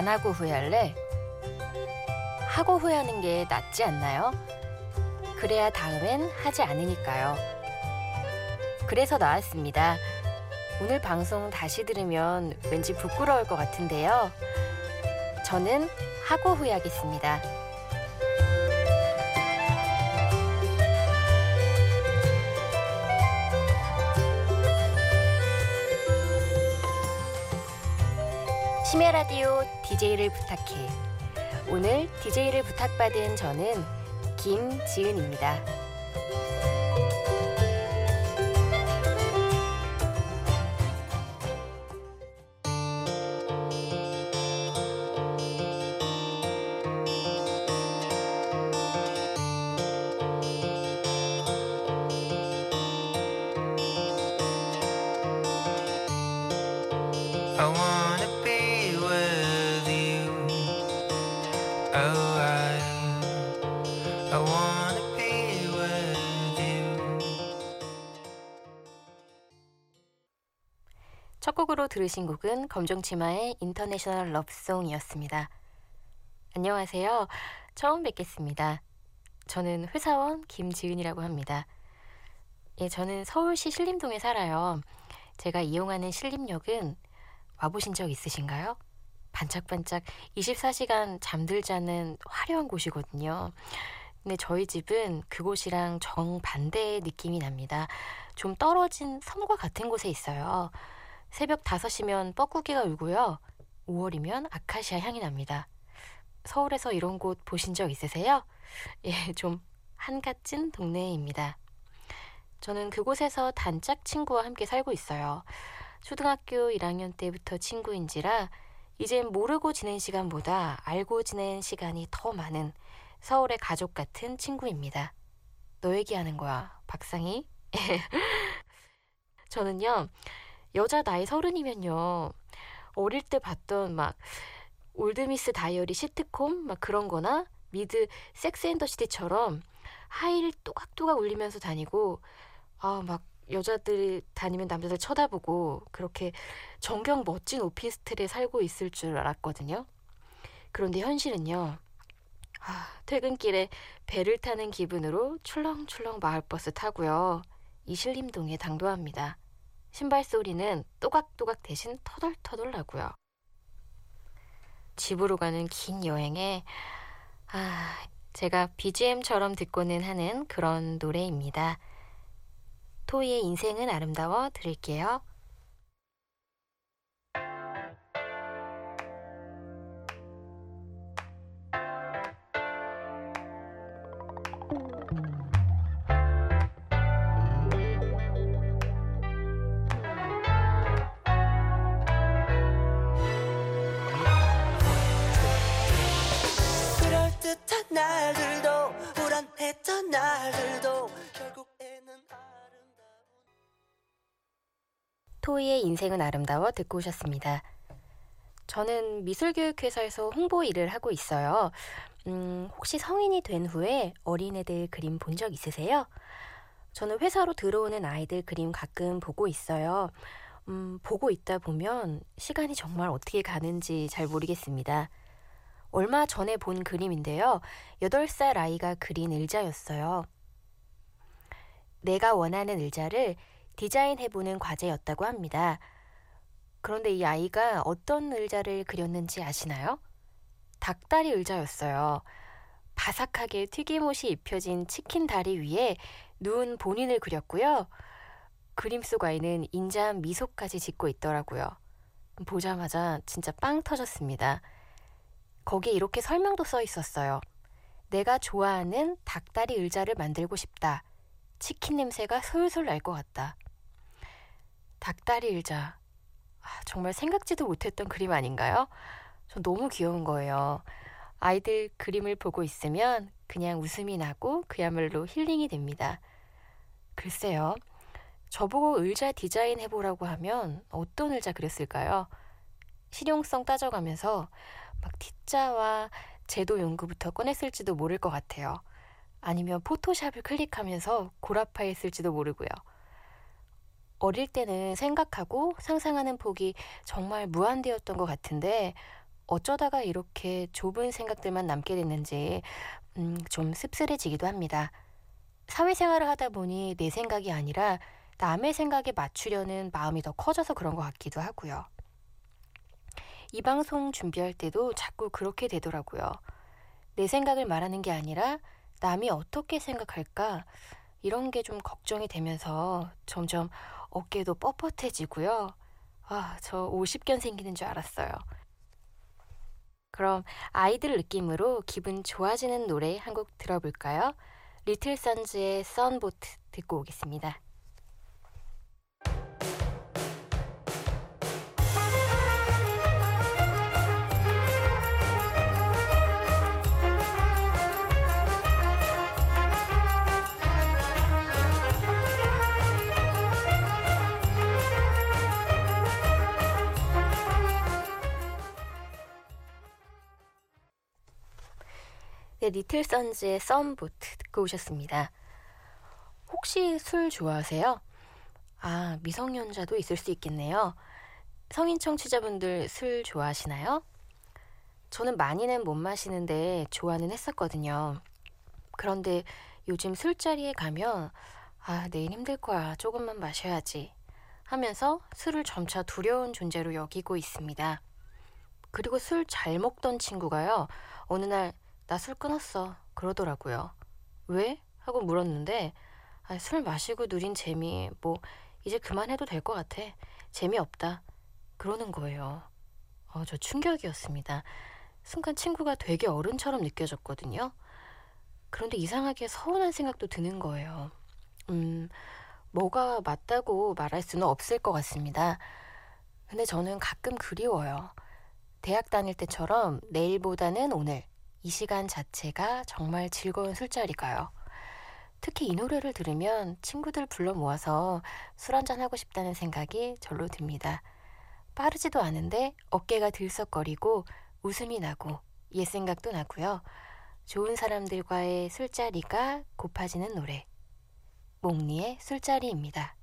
안 하고 후회할래? 하고 후회하는 게 낫지 않나요? 그래야 다음엔 하지 않으니까요. 그래서 나왔습니다. 오늘 방송 다시 들으면 왠지 부끄러울 것 같은데요. 저는 하고 후회하겠습니다. 심야 라디오 DJ를 부탁해. 오늘 DJ를 부탁받은 저는 김지은입니다. 첫 곡으로 들으신 곡은 검정치마의 인터내셔널 러브송이었습니다. 안녕하세요. 처음 뵙겠습니다. 저는 회사원 김지은이라고 합니다. 예, 저는 서울시 신림동에 살아요. 제가 이용하는 신림역은 와보신 적 있으신가요? 반짝반짝 24시간 잠들지 않는 화려한 곳이거든요. 근데 저희 집은 그곳이랑 정반대의 느낌이 납니다. 좀 떨어진 섬과 같은 곳에 있어요. 새벽 5시면 뻐꾸기가 울고요. 5월이면 아카시아 향이 납니다. 서울에서 이런 곳 보신 적 있으세요? 예, 좀 한갓진 동네입니다. 저는 그곳에서 단짝 친구와 함께 살고 있어요. 초등학교 1학년 때부터 친구인지라 이젠 모르고 지낸 시간보다 알고 지낸 시간이 더 많은 서울의 가족 같은 친구입니다. 너 얘기하는 거야, 박상희? 저는요, 여자 나이 서른이면요, 어릴 때 봤던 막 올드미스 다이어리 시트콤 막 그런 거나 미드 섹스 앤더 시티처럼 하이를 또각또각 울리면서 다니고 아 막 여자들이 다니면 남자들 쳐다보고 그렇게 전경 멋진 오피스텔에 살고 있을 줄 알았거든요. 그런데 현실은요. 아, 퇴근길에 배를 타는 기분으로 출렁출렁 마을버스 타고요. 이실림동에 당도합니다. 신발 소리는 또각또각 대신 터덜터덜 나고요. 집으로 가는 긴 여행에 아, 제가 BGM처럼 듣고는 하는 그런 노래입니다. 토이의 인생은 아름다워. 그럴듯한 날들도 불안했던 날 토이의 인생은 아름다워 듣고 오셨습니다. 저는 미술교육회사에서 홍보 일을 하고 있어요. 음, 혹시 성인이 된 후에 어린애들 그림 본 적 있으세요? 저는 회사로 들어오는 아이들 그림 가끔 보고 있어요. 음, 보고 있다 보면 시간이 정말 어떻게 가는지 잘 모르겠습니다. 얼마 전에 본 그림인데요. 8살 아이가 그린 의자였어요. 내가 원하는 의자를 디자인해보는 과제였다고 합니다. 그런데 이 아이가 어떤 의자를 그렸는지 아시나요? 닭다리 의자였어요. 바삭하게 튀김옷이 입혀진 치킨 다리 위에 누운 본인을 그렸고요. 그림 속 아이는 인자한 미소까지 짓고 있더라고요. 보자마자 진짜 빵 터졌습니다. 거기에 이렇게 설명도 써 있었어요. 내가 좋아하는 닭다리 의자를 만들고 싶다. 치킨 냄새가 솔솔 날 것 같다. 닭다리 의자. 아, 정말 생각지도 못했던 그림 아닌가요? 전 너무 귀여운 거예요. 아이들 그림을 보고 있으면 그냥 웃음이 나고 그야말로 힐링이 됩니다. 글쎄요. 저보고 의자 디자인 해보라고 하면 어떤 의자 그렸을까요? 실용성 따져가면서 막 T자와 제도 연구부터 꺼냈을지도 모를 것 같아요. 아니면 포토샵을 클릭하면서 고라파했을지도 모르고요. 어릴 때는 생각하고 상상하는 폭이 정말 무한대였던 것 같은데 어쩌다가 이렇게 좁은 생각들만 남게 됐는지 음, 좀 씁쓸해지기도 합니다. 사회생활을 하다 보니 내 생각이 아니라 남의 생각에 맞추려는 마음이 더 커져서 그런 것 같기도 하고요. 이 방송 준비할 때도 자꾸 그렇게 되더라고요. 내 생각을 말하는 게 아니라 남이 어떻게 생각할까 이런 게 좀 걱정이 되면서 점점 어깨도 뻣뻣해지고요. 아, 저 50견 생기는 줄 알았어요. 그럼 아이들 느낌으로 기분 좋아지는 노래 한 곡 들어볼까요? 리틀 선즈의 썬보트 듣고 오겠습니다. 네, 리틀 선즈의 썸보트 듣고 오셨습니다. 혹시 술 좋아하세요? 아, 미성년자도 있을 수 있겠네요. 성인 청취자분들 술 좋아하시나요? 저는 많이는 못 마시는데 좋아는 했었거든요. 그런데 요즘 술자리에 가면 아, 내일 힘들 거야. 조금만 마셔야지. 하면서 술을 점차 두려운 존재로 여기고 있습니다. 그리고 술 잘 먹던 친구가요. 어느 날 나 술 끊었어. 그러더라고요. 왜? 하고 물었는데 아, 술 마시고 누린 재미 뭐 이제 그만해도 될 것 같아. 재미없다. 그러는 거예요. 어, 저 충격이었습니다. 순간 친구가 되게 어른처럼 느껴졌거든요. 그런데 이상하게 서운한 생각도 드는 거예요. 음, 뭐가 맞다고 말할 수는 없을 것 같습니다. 근데 저는 가끔 그리워요. 대학 다닐 때처럼 내일보다는 오늘, 이 시간 자체가 정말 즐거운 술자리가요. 특히 이 노래를 들으면 친구들 불러 모아서 술 한잔 하고 싶다는 생각이 절로 듭니다. 빠르지도 않은데 어깨가 들썩거리고 웃음이 나고 옛 생각도 나고요. 좋은 사람들과의 술자리가 고파지는 노래. 몽니의 술자리입니다.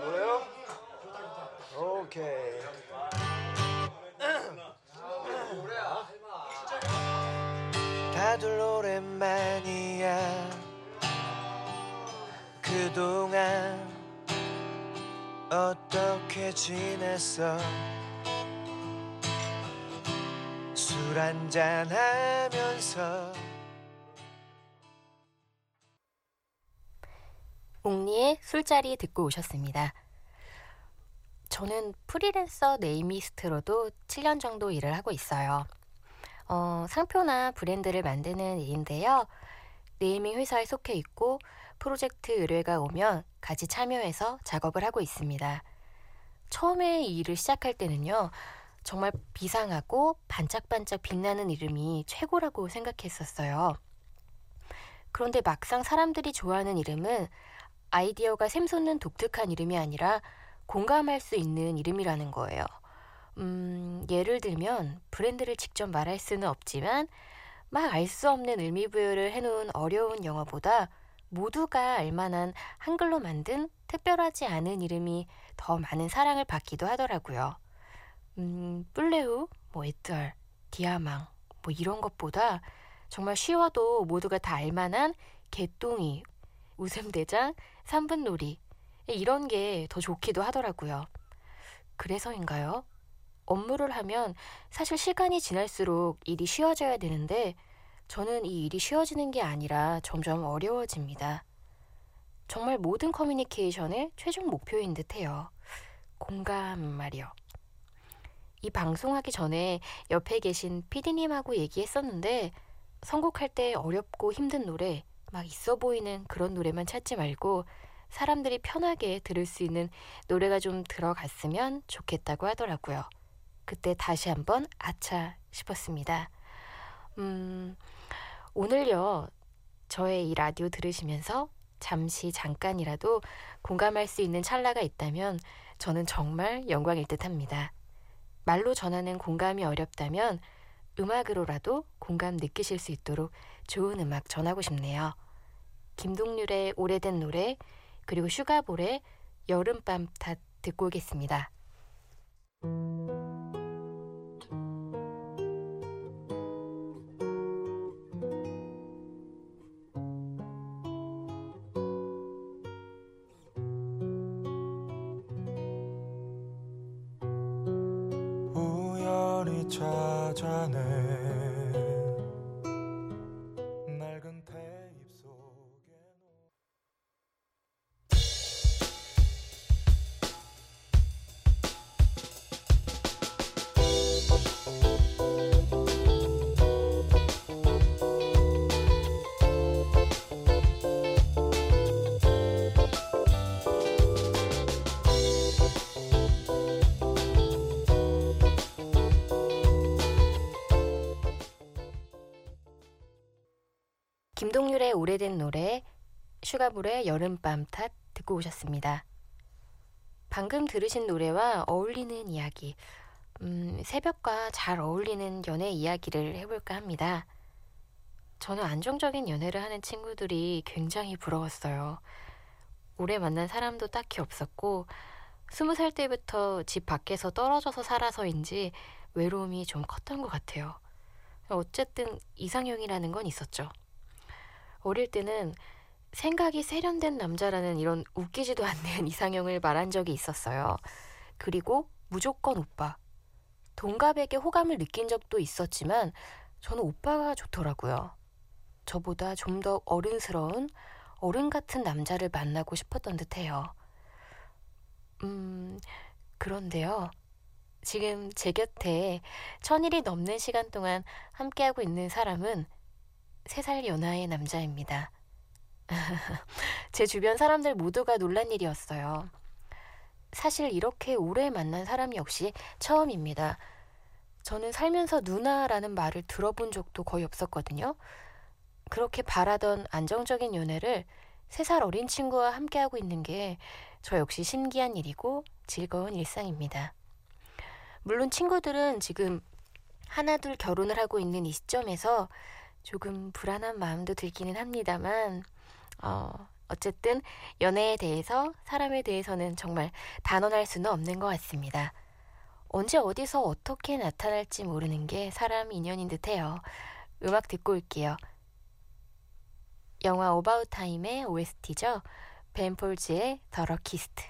뭐예요? 오케이. 다들 오랜만이야. 그동안 어떻게 지냈어? 술 한잔 하면서 옥리의 술자리 듣고 오셨습니다. 저는 프리랜서 네이미스트로도 7년 정도 일을 하고 있어요. 어, 상표나 브랜드를 만드는 일인데요. 네이밍 회사에 속해 있고 프로젝트 의뢰가 오면 같이 참여해서 작업을 하고 있습니다. 처음에 이 일을 시작할 때는요. 정말 비상하고 반짝반짝 빛나는 이름이 최고라고 생각했었어요. 그런데 막상 사람들이 좋아하는 이름은 아이디어가 샘솟는 독특한 이름이 아니라 공감할 수 있는 이름이라는 거예요. 음, 예를 들면 브랜드를 직접 말할 수는 없지만 막 알 수 없는 의미부여를 해놓은 어려운 영어보다 모두가 알만한 한글로 만든 특별하지 않은 이름이 더 많은 사랑을 받기도 하더라고요. 음, 뿔레우, 뭐 에뚜알, 디아망, 뭐 이런 것보다 정말 쉬워도 모두가 다 알만한 개똥이, 웃음대장, 삼분놀이 이런 게 더 좋기도 하더라고요. 그래서인가요? 업무를 하면 사실 시간이 지날수록 일이 쉬워져야 되는데 저는 이 일이 쉬워지는 게 아니라 점점 어려워집니다. 정말 모든 커뮤니케이션의 최종 목표인 듯 해요. 공감 말이요. 이 방송하기 전에 옆에 계신 피디님하고 얘기했었는데 선곡할 때 어렵고 힘든 노래 막 있어 보이는 그런 노래만 찾지 말고 사람들이 편하게 들을 수 있는 노래가 좀 들어갔으면 좋겠다고 하더라고요. 그때 다시 한번 아차 싶었습니다. 음, 오늘요, 저의 이 라디오 들으시면서 잠시 잠깐이라도 공감할 수 있는 찰나가 있다면 저는 정말 영광일 듯 합니다. 말로 전하는 공감이 어렵다면 음악으로라도 공감 느끼실 수 있도록 좋은 음악 전하고 싶네요. 김동률의 오래된 노래, 그리고 슈가볼의 여름밤 탓 듣고 오겠습니다. 오래된 노래, 슈가볼의 여름밤 탓 듣고 오셨습니다. 방금 들으신 노래와 어울리는 이야기, 음, 새벽과 잘 어울리는 연애 이야기를 해볼까 합니다. 저는 안정적인 연애를 하는 친구들이 굉장히 부러웠어요. 오래 만난 사람도 딱히 없었고, 스무 살 때부터 집 밖에서 떨어져서 살아서인지 외로움이 좀 컸던 것 같아요. 어쨌든 이상형이라는 건 있었죠. 어릴 때는 생각이 세련된 남자라는 이런 웃기지도 않는 이상형을 말한 적이 있었어요. 그리고 무조건 오빠. 동갑에게 호감을 느낀 적도 있었지만 저는 오빠가 좋더라고요. 저보다 좀 더 어른스러운 어른 같은 남자를 만나고 싶었던 듯해요. 음, 그런데요. 지금 제 곁에 천일이 넘는 시간 동안 함께하고 있는 사람은 세 살 연하의 남자입니다. 제 주변 사람들 모두가 놀란 일이었어요. 사실 이렇게 오래 만난 사람 역시 처음입니다. 저는 살면서 누나라는 말을 들어본 적도 거의 없었거든요. 그렇게 바라던 안정적인 연애를 세 살 어린 친구와 함께하고 있는 게 저 역시 신기한 일이고 즐거운 일상입니다. 물론 친구들은 지금 하나둘 결혼을 하고 있는 이 시점에서 조금 불안한 마음도 들기는 합니다만, 어, 어쨌든 연애에 대해서, 사람에 대해서는 정말 단언할 수는 없는 것 같습니다. 언제 어디서 어떻게 나타날지 모르는 게 사람 인연인 듯해요. 음악 듣고 올게요. 영화 오바웃 타임의 OST죠. 벤폴즈의 더 럭키스트.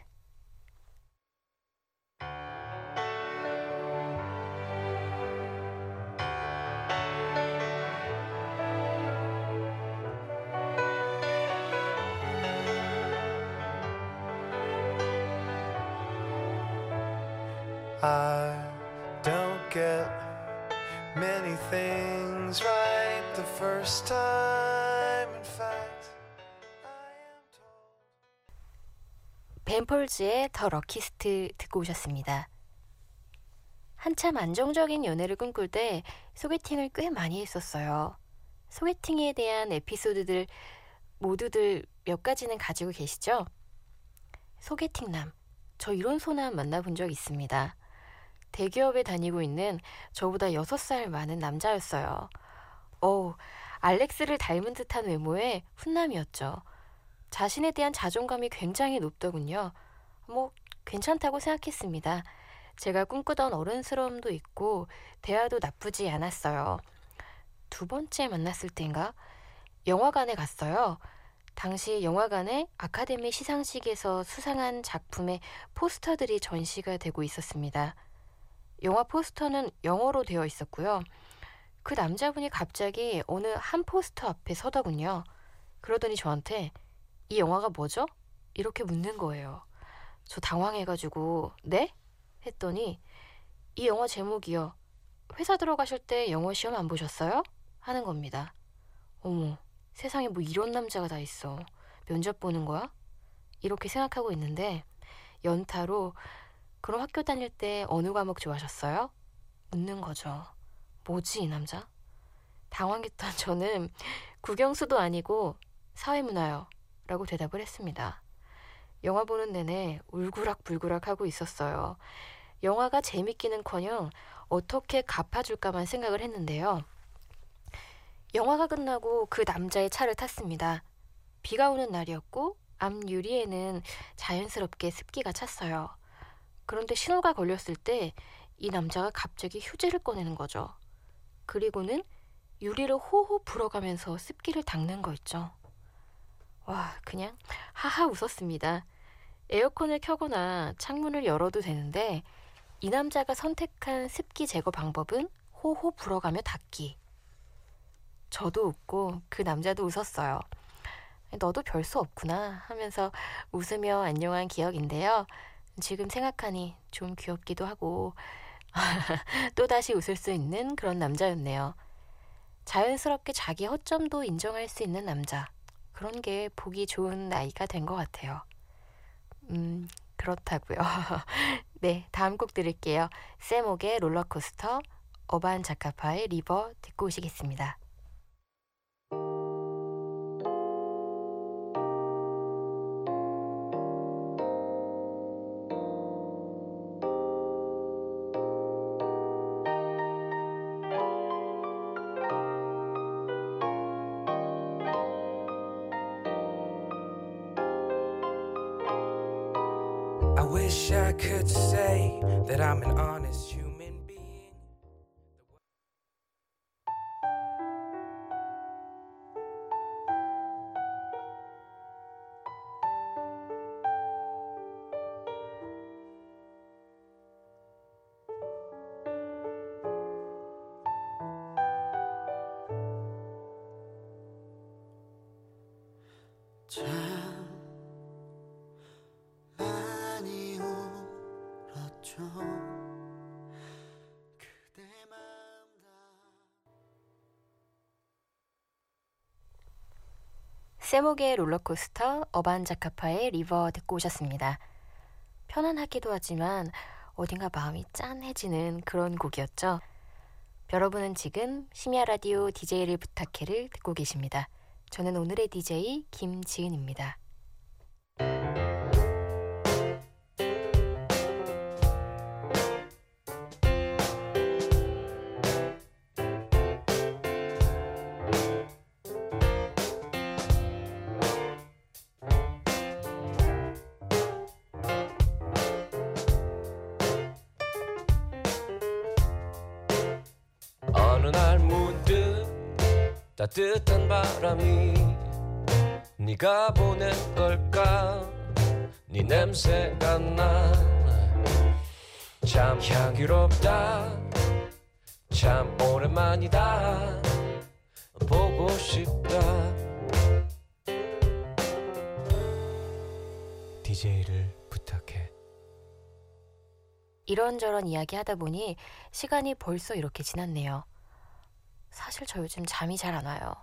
I don't get many things right the first time. In fact. 벤폴즈의 더 럭키스트 듣고 오셨습니다. 한참 안정적인 연애를 꿈꿀 때 소개팅을 꽤 많이 했었어요. 소개팅에 대한 에피소드들 모두들 몇 가지는 가지고 계시죠? 소개팅남. 저 이런 소남 만나본 적 있습니다. 대기업에 다니고 있는 저보다 6살 많은 남자였어요. 어우, 알렉스를 닮은 듯한 외모에 훈남이었죠. 자신에 대한 자존감이 굉장히 높더군요. 뭐, 괜찮다고 생각했습니다. 제가 꿈꾸던 어른스러움도 있고, 대화도 나쁘지 않았어요. 두 번째 만났을 땐가? 영화관에 갔어요. 당시 영화관에 아카데미 시상식에서 수상한 작품의 포스터들이 전시가 되고 있었습니다. 영화 포스터는 영어로 되어 있었고요. 그 남자분이 갑자기 어느 한 포스터 앞에 서더군요. 그러더니 저한테 이 영화가 뭐죠? 이렇게 묻는 거예요. 저 당황해가지고 네? 했더니 이 영화 제목이요. 회사 들어가실 때 영어 시험 안 보셨어요? 하는 겁니다. 어머, 세상에 뭐 이런 남자가 다 있어. 면접 보는 거야? 이렇게 생각하고 있는데 연타로 그럼 학교 다닐 때 어느 과목 좋아하셨어요? 묻는 거죠. 뭐지 이 남자? 당황했던 저는 국영수도 아니고 사회문화요 라고 대답을 했습니다. 영화 보는 내내 울그락불그락 하고 있었어요. 영화가 재밌기는 커녕 어떻게 갚아줄까만 생각을 했는데요. 영화가 끝나고 그 남자의 차를 탔습니다. 비가 오는 날이었고 앞 유리에는 자연스럽게 습기가 찼어요. 그런데 신호가 걸렸을 때 이 남자가 갑자기 휴지를 꺼내는 거죠. 그리고는 유리를 호호 불어가면서 습기를 닦는 거 있죠. 와, 그냥 하하 웃었습니다. 에어컨을 켜거나 창문을 열어도 되는데 이 남자가 선택한 습기 제거 방법은 호호 불어가며 닦기. 저도 웃고 그 남자도 웃었어요. 너도 별 수 없구나 하면서 웃으며 안녕한 기억인데요. 지금 생각하니 좀 귀엽기도 하고 또다시 웃을 수 있는 그런 남자였네요. 자연스럽게 자기 허점도 인정할 수 있는 남자. 그런 게 보기 좋은 나이가 된 것 같아요. 음, 그렇다고요. 네, 다음 곡 들을게요. 세목의 롤러코스터, 어반 자카파의 리버 듣고 오시겠습니다. Wish I could say that I'm an honest human being. 참 세목의 롤러코스터, 어반 자카파의 리버 듣고 오셨습니다. 편안하기도 하지만 어딘가 마음이 짠해지는 그런 곡이었죠. 여러분은 지금 심야 라디오 DJ를 부탁해를 듣고 계십니다. 저는 오늘의 DJ 김지은입니다. 따뜻한 바람이 네가 보낸 걸까? 네 냄새가 나 참 향기롭다. 참 오랜만이다. 보고 싶다. DJ를 부탁해. 이런저런 이야기 하다 보니 시간이 벌써 이렇게 지났네요. 사실 저 요즘 잠이 잘 안 와요.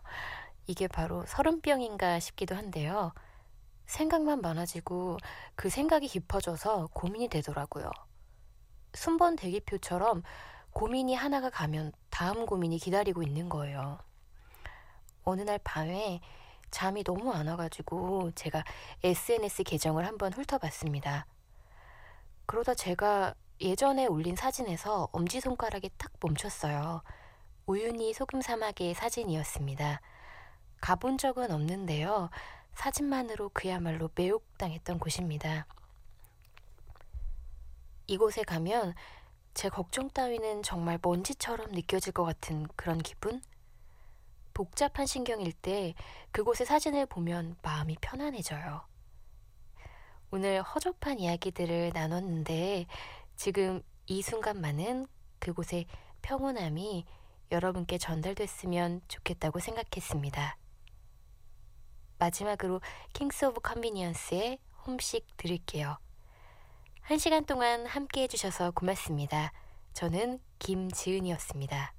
이게 바로 서른병인가 싶기도 한데요. 생각만 많아지고 그 생각이 깊어져서 고민이 되더라고요. 순번 대기표처럼 고민이 하나가 가면 다음 고민이 기다리고 있는 거예요. 어느 날 밤에 잠이 너무 안 와가지고 제가 SNS 계정을 한번 훑어봤습니다. 그러다 제가 예전에 올린 사진에서 엄지손가락이 딱 멈췄어요. 우윤희 소금 사막의 사진이었습니다. 가본 적은 없는데요. 사진만으로 그야말로 매혹당했던 곳입니다. 이곳에 가면 제 걱정 따위는 정말 먼지처럼 느껴질 것 같은 그런 기분? 복잡한 신경일 때 그곳의 사진을 보면 마음이 편안해져요. 오늘 허접한 이야기들을 나눴는데 지금 이 순간만은 그곳의 평온함이 여러분께 전달됐으면 좋겠다고 생각했습니다. 마지막으로 Kings of Convenience의 Homesick 들을게요. 한 시간 동안 함께 해주셔서 고맙습니다. 저는 김지은이었습니다.